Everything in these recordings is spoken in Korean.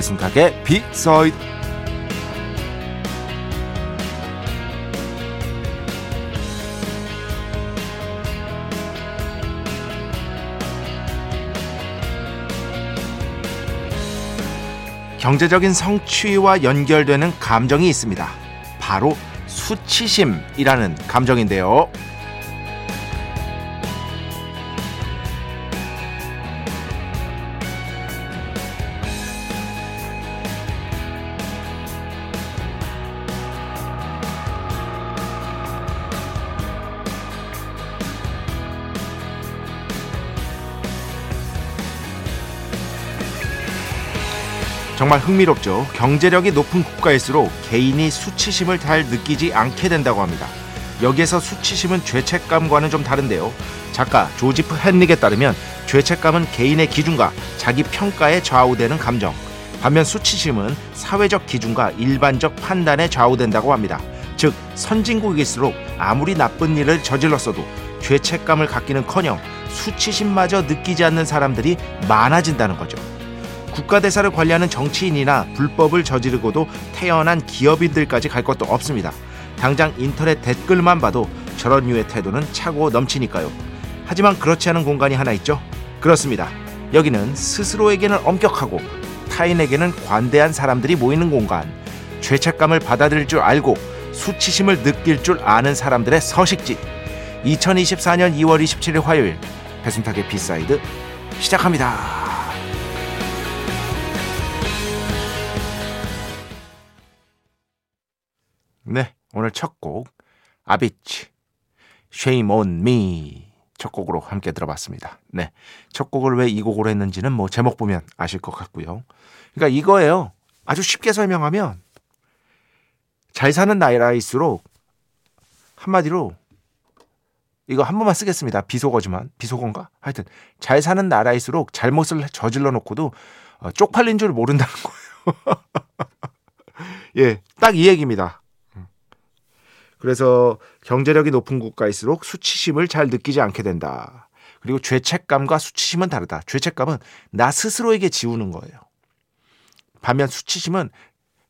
배순탁의 비서이드 경제적인 성취와 연결되는 감정이 있습니다. 바로 수치심이라는 감정인데요. 정말 흥미롭죠. 경제력이 높은 국가일수록 개인이 수치심을 잘 느끼지 않게 된다고 합니다. 여기에서 수치심은 죄책감과는 좀 다른데요. 작가 조지프 헨릭에 따르면 죄책감은 개인의 기준과 자기 평가에 좌우되는 감정. 반면 수치심은 사회적 기준과 일반적 판단에 좌우된다고 합니다. 즉 선진국일수록 아무리 나쁜 일을 저질렀어도 죄책감을 갖기는커녕 수치심마저 느끼지 않는 사람들이 많아진다는 거죠. 국가대사를 관리하는 정치인이나 불법을 저지르고도 태어난 기업인들까지 갈 것도 없습니다. 당장 인터넷 댓글만 봐도 저런 류의 태도는 차고 넘치니까요. 하지만 그렇지 않은 공간이 하나 있죠. 그렇습니다. 여기는 스스로에게는 엄격하고 타인에게는 관대한 사람들이 모이는 공간. 죄책감을 받아들일 줄 알고 수치심을 느낄 줄 아는 사람들의 서식지. 2024년 2월 27일 화요일 배순탁의 B side 시작합니다. 오늘 첫 곡 아비치 Shame on Me 첫 곡으로 함께 들어봤습니다. 네, 첫 곡을 왜 이 곡으로 했는지는 뭐 제목 보면 아실 것 같고요. 그러니까 이거예요. 아주 쉽게 설명하면 잘 사는 나이라일수록 한마디로 이거 한 번만 쓰겠습니다. 비속어지만 비속어인가? 하여튼 잘 사는 나라일수록 잘못을 저질러 놓고도 어, 쪽팔린 줄 모른다는 거예요. 예, 딱 이 얘기입니다. 그래서 경제력이 높은 국가일수록 수치심을 잘 느끼지 않게 된다. 그리고 죄책감과 수치심은 다르다. 죄책감은 나 스스로에게 지우는 거예요. 반면 수치심은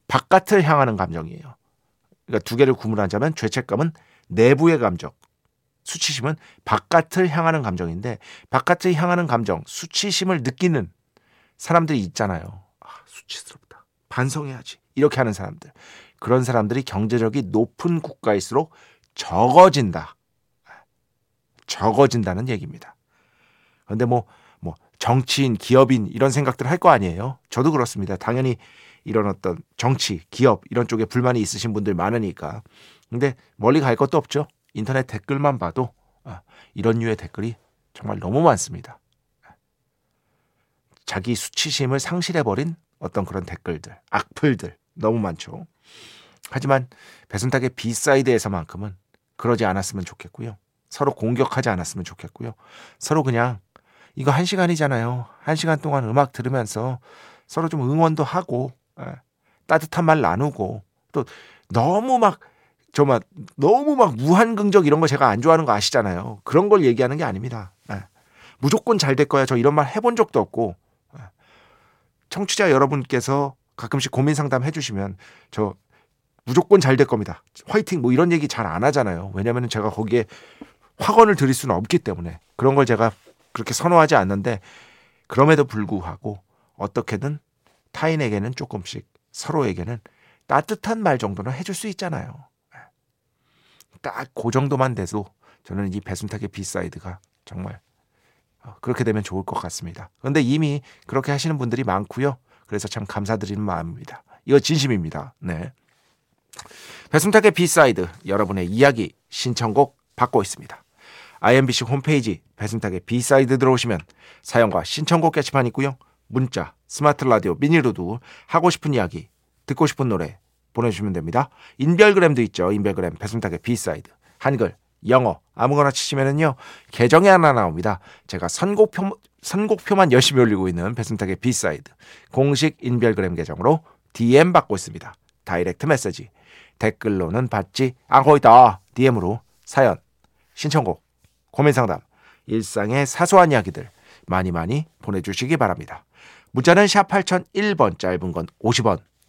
바깥을 향하는 감정이에요. 그러니까 두 개를 구분하자면 죄책감은 내부의 감정, 수치심은 바깥을 향하는 감정인데 바깥을 향하는 감정, 수치심을 느끼는 사람들이 있잖아요. 아, 수치스럽다. 반성해야지. 이렇게 하는 사람들. 그런 사람들이 경제력이 높은 국가일수록 적어진다. 적어진다는 얘기입니다. 그런데 뭐, 뭐, 정치인, 기업인 이런 생각들 할거 아니에요? 저도 그렇습니다. 당연히 이런 어떤 정치, 기업 이런 쪽에 불만이 있으신 분들 많으니까. 근데 멀리 갈 것도 없죠. 인터넷 댓글만 봐도 아, 이런 류의 댓글이 정말 너무 많습니다. 자기 수치심을 상실해버린 어떤 그런 댓글들, 악플들 너무 많죠. 하지만 배순탁의 비사이드에서만큼은 그러지 않았으면 좋겠고요. 서로 공격하지 않았으면 좋겠고요. 서로 그냥 이거 한 시간이잖아요. 한 시간 동안 음악 들으면서 서로 좀 응원도 하고 예, 따뜻한 말 나누고 또 너무 막 정말 너무 막 무한긍정 이런 거 제가 안 좋아하는 거 아시잖아요. 그런 걸 얘기하는 게 아닙니다. 예. 무조건 잘 될 거야. 저 이런 말 해본 적도 없고 예. 청취자 여러분께서 가끔씩 고민 상담 해주시면 저 무조건 잘 될 겁니다. 화이팅 뭐 이런 얘기 잘 안 하잖아요. 왜냐하면 제가 거기에 확언을 드릴 수는 없기 때문에 그런 걸 제가 그렇게 선호하지 않는데 그럼에도 불구하고 어떻게든 타인에게는 조금씩 서로에게는 따뜻한 말 정도는 해줄 수 있잖아요. 딱 그 정도만 돼도 저는 이 배순탁의 B side가 정말 어, 그렇게 되면 좋을 것 같습니다. 그런데 이미 그렇게 하시는 분들이 많고요. 그래서 참 감사드리는 마음입니다. 이거 진심입니다. 네. 배순탁의 B side 여러분의 이야기 신청곡 받고 있습니다. IMBC 홈페이지 배순탁의 B side 들어오시면 사연과 신청곡 게시판 있고요. 문자, 스마트 라디오, 미니로도 하고 싶은 이야기, 듣고 싶은 노래 보내주시면 됩니다. 인별그램도 있죠. 인별그램 배순탁의 B side 한글, 영어 아무거나 치시면은요 계정이 하나 나옵니다. 제가 선곡표 선곡표만 열심히 올리고 있는 배순탁의 B side 공식 인별그램 계정으로 DM 받고 있습니다. direct message 댓글로는 받지 않고 있다. DM으로 사연, 신청곡, 고민 상담, 일상의 사소한 이야기들 많이 많이 보내주시기 바랍니다. 문자는 샵 8001번 짧은 건 50원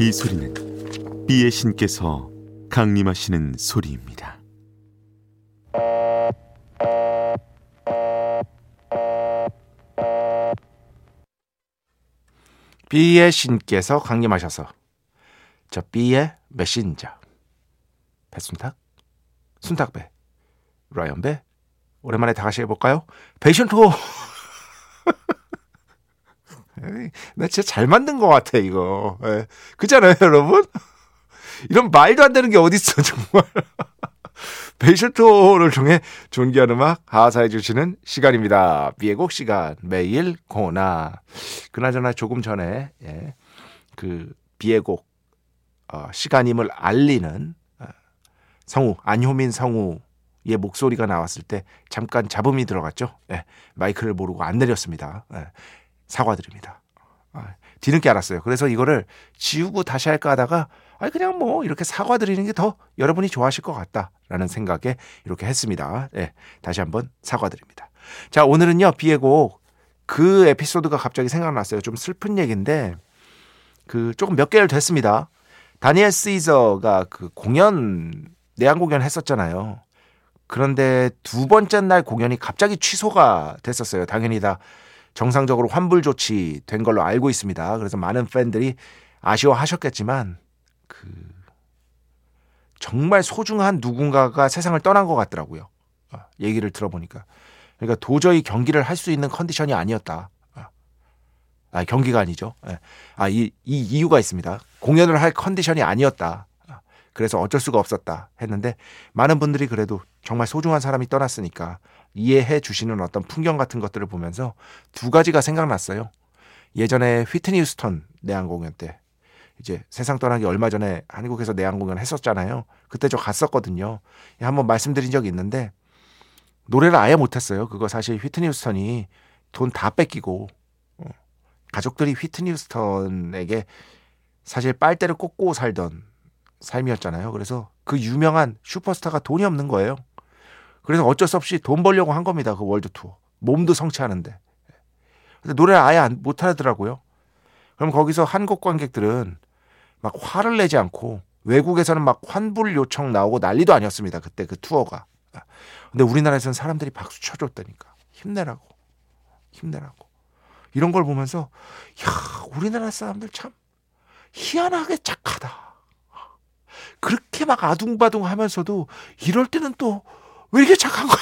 이 소리는 비의 신께서 강림하시는 소리입니다. B의 신께서 강림하셔서. 저 B의 메신저. 배순탁? 순탁배. 라이언배? 오랜만에 다 같이 해볼까요? 베이션 투어 나 진짜 잘 만든 것 같아 이거 예. 그잖아요 여러분 이런 말도 안 되는 게 어딨어 정말 베이션 투어를 통해 존귀한 음악 하사해 주시는 시간입니다 비의곡 시간 매일 코나 그나저나 조금 전에 예. 그 비의곡 어, 시간임을 알리는 어, 성우 안효민 성우의 목소리가 나왔을 때 잠깐 잡음이 들어갔죠. 예, 마이크를 모르고 안 내렸습니다. 예, 사과드립니다. 아, 뒤늦게 알았어요. 그래서 이거를 지우고 다시 할까 하다가 아 그냥 뭐 이렇게 사과드리는 게 더 여러분이 좋아하실 것 같다라는 생각에 이렇게 했습니다. 예, 다시 한번 사과드립니다. 자 오늘은요 비의 곡그 에피소드가 갑자기 생각났어요. 좀 슬픈 얘기인데 그 조금 몇 개월 됐습니다. 다니엘 시저가 그 공연 내한 공연 했었잖아요. 그런데 두 번째 날 공연이 갑자기 취소가 됐었어요. 당연히 다 정상적으로 환불 조치 된 걸로 알고 있습니다. 그래서 많은 팬들이 아쉬워하셨겠지만 그 정말 소중한 누군가가 세상을 떠난 것 같더라고요. 아, 얘기를 들어보니까. 그러니까 도저히 경기를 할 수 있는 컨디션이 아니었다. 아, 경기가 아니죠. 예. 아, 이, 이 이유가 있습니다. 공연을 할 컨디션이 아니었다. 그래서 어쩔 수가 없었다 했는데 많은 분들이 그래도 정말 소중한 사람이 떠났으니까 이해해 주시는 어떤 풍경 같은 것들을 보면서 두 가지가 생각났어요. 예전에 휘트니 휴스턴 내한 공연 때 이제 세상 떠나기 얼마 전에 한국에서 내한 공연 했었잖아요. 그때 저 갔었거든요. 한번 말씀드린 적이 있는데 노래를 아예 못했어요. 그거 사실 휘트니 휴스턴이 돈 다 뺏기고 가족들이 휘트니 휴스턴에게 사실 빨대를 꽂고 살던 삶이었잖아요. 그래서 그 유명한 슈퍼스타가 돈이 없는 거예요. 그래서 어쩔 수 없이 돈 벌려고 한 겁니다. 그 월드 투어. 몸도 성취하는데. 근데 노래를 아예 못 하더라고요. 그럼 거기서 한국 관객들은 막 화를 내지 않고 외국에서는 막 환불 요청 나오고 난리도 아니었습니다. 그때 그 투어가. 근데 우리나라에서는 사람들이 박수 쳐줬다니까. 힘내라고. 힘내라고. 이런 걸 보면서 야 우리나라 사람들 참 희한하게 착하다. 그렇게 막 아둥바둥 하면서도 이럴 때는 또 왜 이렇게 착한 거야?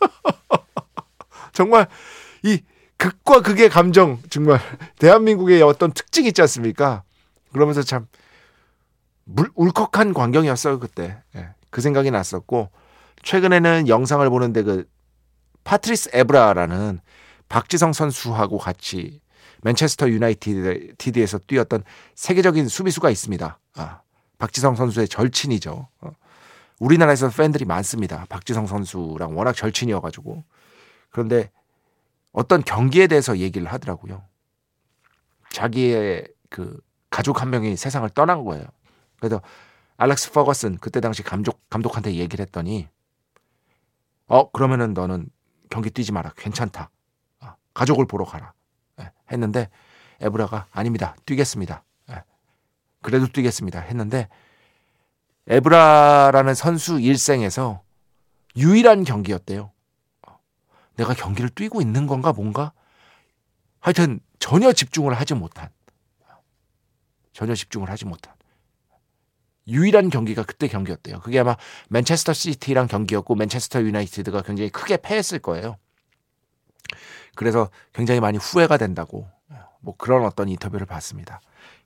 정말 이 극과 극의 감정 정말 대한민국의 어떤 특징이 있지 않습니까? 그러면서 참 물, 울컥한 광경이었어요 그때. 예, 그 생각이 났었고 최근에는 영상을 보는데 그 파트리스 에브라라는 박지성 선수하고 같이 맨체스터 유나이티드에서 뛰었던 세계적인 수비수가 있습니다. 아, 박지성 선수의 절친이죠. 어. 우리나라에서 팬들이 많습니다. 박지성 선수랑 워낙 절친이어가지고. 그런데 어떤 경기에 대해서 얘기를 하더라고요. 자기의 그 가족 한 명이 세상을 떠난 거예요. 그래서 알렉스 퍼거슨 그때 당시 감독 감독한테 얘기를 했더니 어 그러면은 너는 경기 뛰지 마라 괜찮다. 가족을 보러 가라. 예, 했는데 에브라가 아닙니다. 뛰겠습니다. 예. 그래도 뛰겠습니다. 했는데 에브라라는 선수 일생에서 유일한 경기였대요. 내가 경기를 뛰고 있는 건가 뭔가? 하여튼 전혀 집중을 하지 못한 전혀 집중을 하지 못한 유일한 경기가 그때 경기였대요. 그게 아마 맨체스터 시티랑 경기였고 맨체스터 유나이티드가 굉장히 크게 패했을 거예요. 그래서 굉장히 많이 후회가 된다고 뭐 그런 어떤 인터뷰를 봤습니다.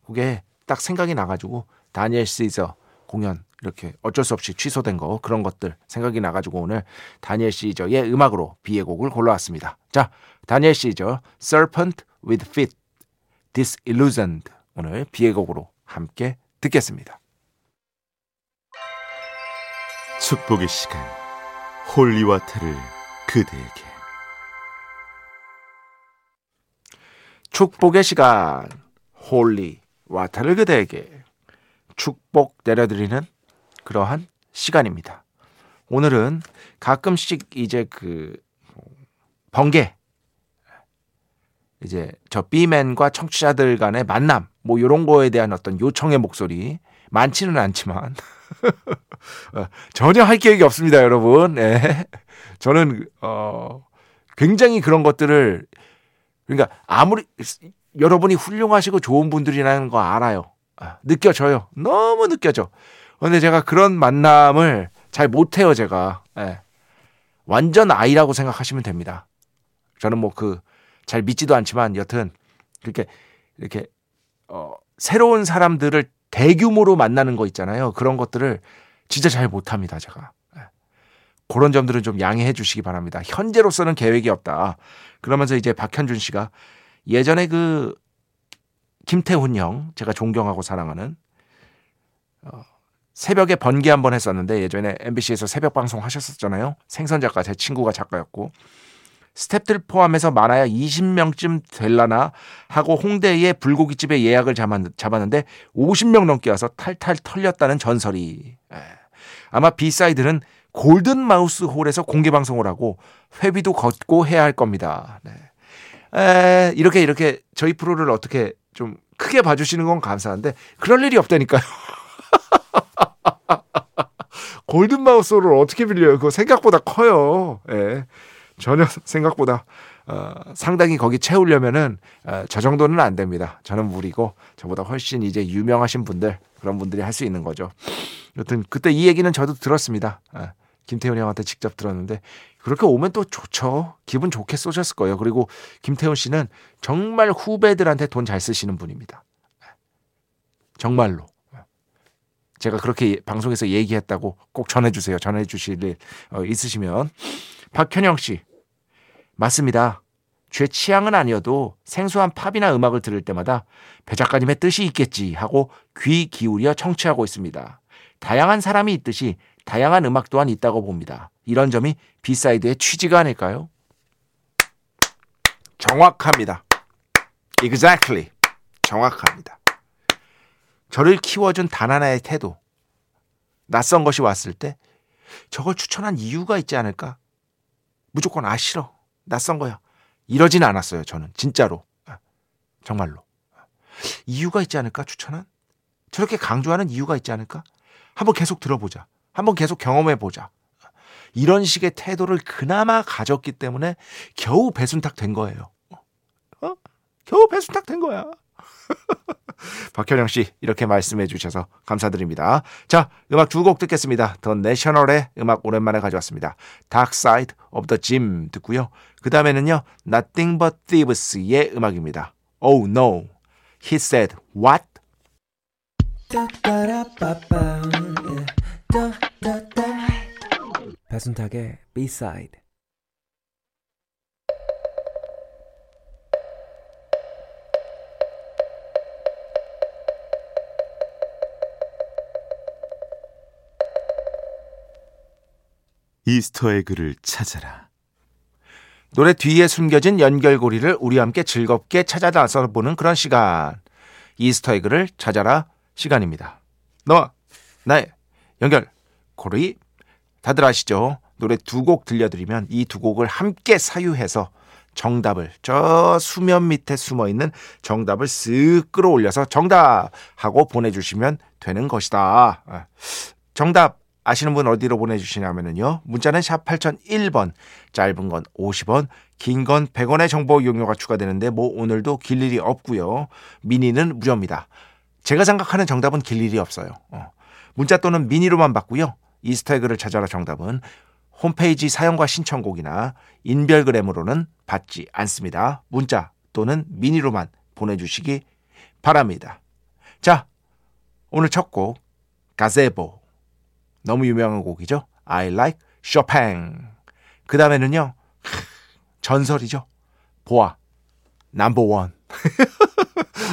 그게 딱 생각이 나가지고 다니엘 시저 공연 이렇게 어쩔 수 없이 취소된 거 그런 것들 생각이 나가지고 오늘 다니엘 시저의 음악으로 비의 곡을 골라왔습니다. 자, 다니엘 시저 Serpent with Feet Disillusioned 오늘 B의 곡으로 함께 듣겠습니다. 축복의 시간 holy water를 그대에게 축복의 시간 holy water를 그대에게 축복 내려드리는 그러한 시간입니다. 오늘은 가끔씩 이제 그 번개 이제 저 B맨과 청취자들 간의 만남 뭐 이런 거에 대한 어떤 요청의 목소리 많지는 않지만 어, 전혀 할 계획이 없습니다, 여러분. 네. 저는 어 굉장히 그런 것들을 그러니까 아무리 여러분이 훌륭하시고 좋은 분들이라는 거 알아요. 아, 느껴져요. 너무 느껴져. 근데 제가 그런 만남을 잘 못해요, 제가. 네. 완전 아이라고 생각하시면 됩니다. 저는 뭐 그 잘 믿지도 않지만 여튼 그렇게 이렇게 어 새로운 사람들을 대규모로 만나는 거 있잖아요. 그런 것들을 진짜 잘 못합니다, 제가. 예. 그런 점들은 좀 양해해 주시기 바랍니다. 현재로서는 계획이 없다. 그러면서 이제 박현준 씨가 예전에 그 김태훈 형, 제가 존경하고 사랑하는 어, 새벽에 번개 한번 했었는데 예전에 MBC에서 새벽 방송 하셨었잖아요. 생선 작가 제 친구가 작가였고 스탭들 포함해서 많아야 20명쯤 될라나 하고 홍대의 불고기집에 예약을 잡았는데 50명 넘게 와서 탈탈 털렸다는 전설이. 예. 아마 B side는 골든 마우스 홀에서 공개 방송을 하고 회비도 걷고 해야 할 겁니다. 네. 에, 이렇게 이렇게 저희 프로를 어떻게 좀 크게 봐주시는 건 감사한데 그럴 일이 없다니까요. 골든 마우스 홀을 어떻게 빌려요? 그거 생각보다 커요. 예. 전혀 생각보다 어, 상당히 거기 채우려면은 어, 저 정도는 안 됩니다. 저는 무리고 저보다 훨씬 이제 유명하신 분들 그런 분들이 할 수 있는 거죠. 여튼 그때 이 얘기는 저도 들었습니다. 어, 김태훈 형한테 직접 들었는데 그렇게 오면 또 좋죠. 기분 좋게 쏘셨을 거예요. 그리고 김태훈 씨는 정말 후배들한테 돈 잘 쓰시는 분입니다. 정말로. 제가 그렇게 방송에서 얘기했다고 꼭 전해주세요. 전해주실 일 어, 있으시면. 박현영 씨. 맞습니다. 제 취향은 아니어도 생소한 팝이나 음악을 들을 때마다 배 작가님의 뜻이 있겠지 하고 귀 기울여 청취하고 있습니다. 다양한 사람이 있듯이 다양한 음악 또한 있다고 봅니다. 이런 점이 B side의 취지가 아닐까요? 정확합니다. Exactly. 정확합니다. 저를 키워준 단 하나의 태도. 낯선 것이 왔을 때 저걸 추천한 이유가 있지 않을까? 무조건 아 싫어. 낯선 거야. 이러진 않았어요. 저는 진짜로. 아, 정말로. 이유가 있지 않을까? 추천한? 저렇게 강조하는 이유가 있지 않을까? 한번 계속 들어보자. 한번 계속 경험해 보자. 이런 식의 태도를 그나마 가졌기 때문에 겨우 배순탁 된 거예요. 어? 겨우 배순탁 된 거야. 박현영 씨 이렇게 말씀해 주셔서 감사드립니다. 자, 음악 두 곡 듣겠습니다. 더 내셔널의 음악 오랜만에 가져왔습니다. Dark Side of the Gym 듣고요. 그 다음에는요. Nothing But Thieves의 음악입니다. Oh no. He said what? 배순탁의 B-side 이스터 에그를 찾아라. 노래 뒤에 숨겨진 연결고리를 우리와 함께 즐겁게 찾아 나서 보는 그런 시간. 이스터 에그를 찾아라 시간입니다. 너와 나의 연결고리. 다들 아시죠? 노래 두 곡 들려드리면 이 두 곡을 함께 사유해서 정답을 저 수면 밑에 숨어 있는 정답을 쓱 끌어올려서 정답 하고 보내주시면 되는 것이다. 아, 정답 아시는 분 어디로 보내주시냐면요. 문자는 샵 8001번, 짧은 건 50원, 긴 건 100원의 정보 이용료가 추가되는데 뭐 오늘도 길 일이 없고요. 미니는 무료입니다. 제가 생각하는 정답은 길 일이 없어요. 어. 문자 또는 미니로만 받고요. 이스타에그를 찾아라 정답은 홈페이지 사용과 신청곡이나 인별그램으로는 받지 않습니다. 문자 또는 미니로만 보내주시기 바랍니다. 자, 오늘 첫 곡, 가제보. 너무 유명한 곡이죠. I like Chopin. 그 다음에는요, 전설이죠. 보아. Number One.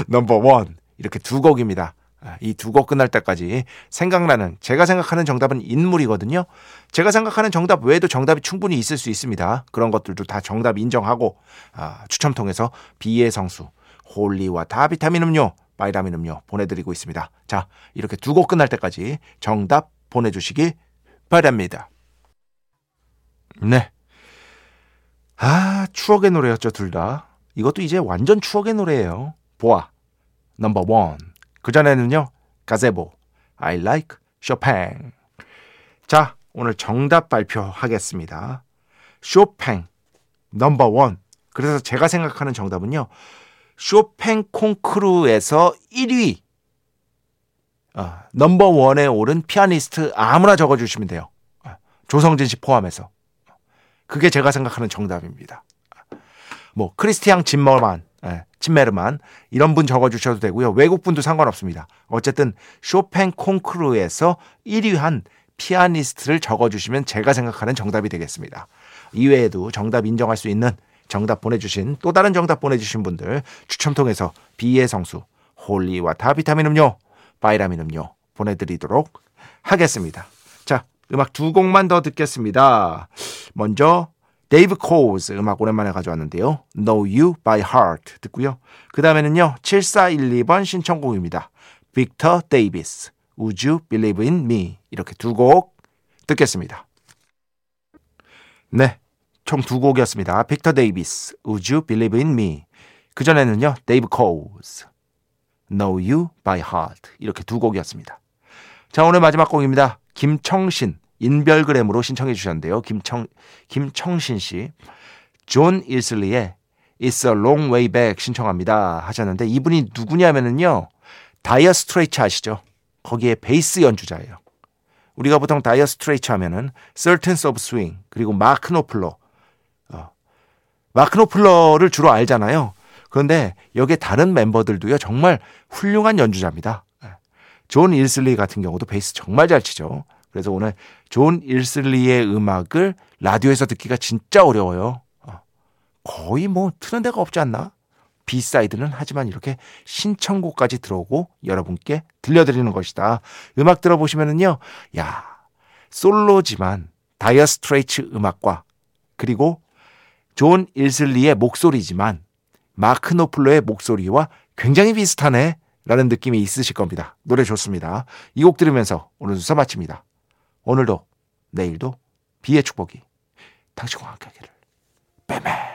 Number One. 이렇게 두 곡입니다. 아, 이 두 곡 끝날 때까지 생각나는 제가 생각하는 정답은 인물이거든요. 제가 생각하는 정답 외에도 정답이 충분히 있을 수 있습니다. 그런 것들도 다 정답 인정하고 아, 추첨 통해서 B의 성수, holy water 비타민 음료, 바이라민 음료 보내드리고 있습니다. 자 이렇게 두 곡 끝날 때까지 정답 보내주시기 바랍니다. 네. 아 추억의 노래였죠 둘 다. 이것도 이제 완전 추억의 노래예요. 보아 넘버 원. 그 전에는요. 가제보 I like Chopin. 자, 오늘 정답 발표하겠습니다. 쇼팽 넘버 원. 그래서 제가 생각하는 정답은요. 쇼팽 콩크루에서 1위 어, 넘버 원에 오른 피아니스트 아무나 적어주시면 돼요. 어, 조성진 씨 포함해서. 그게 제가 생각하는 정답입니다. 뭐 크리스티앙 짐머만 예, 친메르만 이런 분 적어주셔도 되고요. 외국 분도 상관없습니다. 어쨌든 쇼팽 콩크루에서 1위 한 피아니스트를 적어주시면 제가 생각하는 정답이 되겠습니다. 이외에도 정답 인정할 수 있는 정답 보내주신 또 다른 정답 보내주신 분들 추첨 통해서 B의 성수 holy water 비타민 음료 바이라민 음료 보내드리도록 하겠습니다. 자 음악 두 곡만 더 듣겠습니다. 먼저 데이브 코우즈 음악 오랜만에 가져왔는데요. Know You by Heart 듣고요. 그 다음에는요. 7412번 신청곡입니다. 빅터 데이비스 Would You Believe in Me 이렇게 두 곡 듣겠습니다. 네, 총 두 곡이었습니다. 빅터 데이비스 Would You Believe in Me 그전에는요. 데이브 코우즈 Know You by Heart 이렇게 두 곡이었습니다. 자 오늘 마지막 곡입니다. 김청신 인별그램으로 신청해 주셨는데요. 김청, 김청신 씨. 존 일슬리의 It's a long way back 신청합니다. 하셨는데 이분이 누구냐면은요. 다이어 스트레이츠 아시죠? 거기에 베이스 연주자예요. 우리가 보통 다이어 스트레이츠 하면은 Sultans of Swing 그리고 마크 노플러 어, 마크 노플러를 주로 알잖아요. 그런데 여기에 다른 멤버들도요 정말 훌륭한 연주자입니다. 예. 존 일슬리 같은 경우도 베이스 정말 잘 치죠. 그래서 오늘 존 일슬리의 음악을 라디오에서 듣기가 진짜 어려워요. 어. 거의 뭐 트는 데가 없지 않나? B side는 하지만 이렇게 신청곡까지 들어오고 여러분께 들려드리는 것이다. 음악 들어보시면은요, 야, 솔로지만 다이어 스트레이츠 음악과 그리고 존 일슬리의 목소리지만 마크 노플러의 목소리와 굉장히 비슷하네. 라는 느낌이 있으실 겁니다. 노래 좋습니다. 이 곡 들으면서 오늘 인사 마칩니다. 오늘도 내일도 B의 축복이 당신과 함께 하기를. 빼매.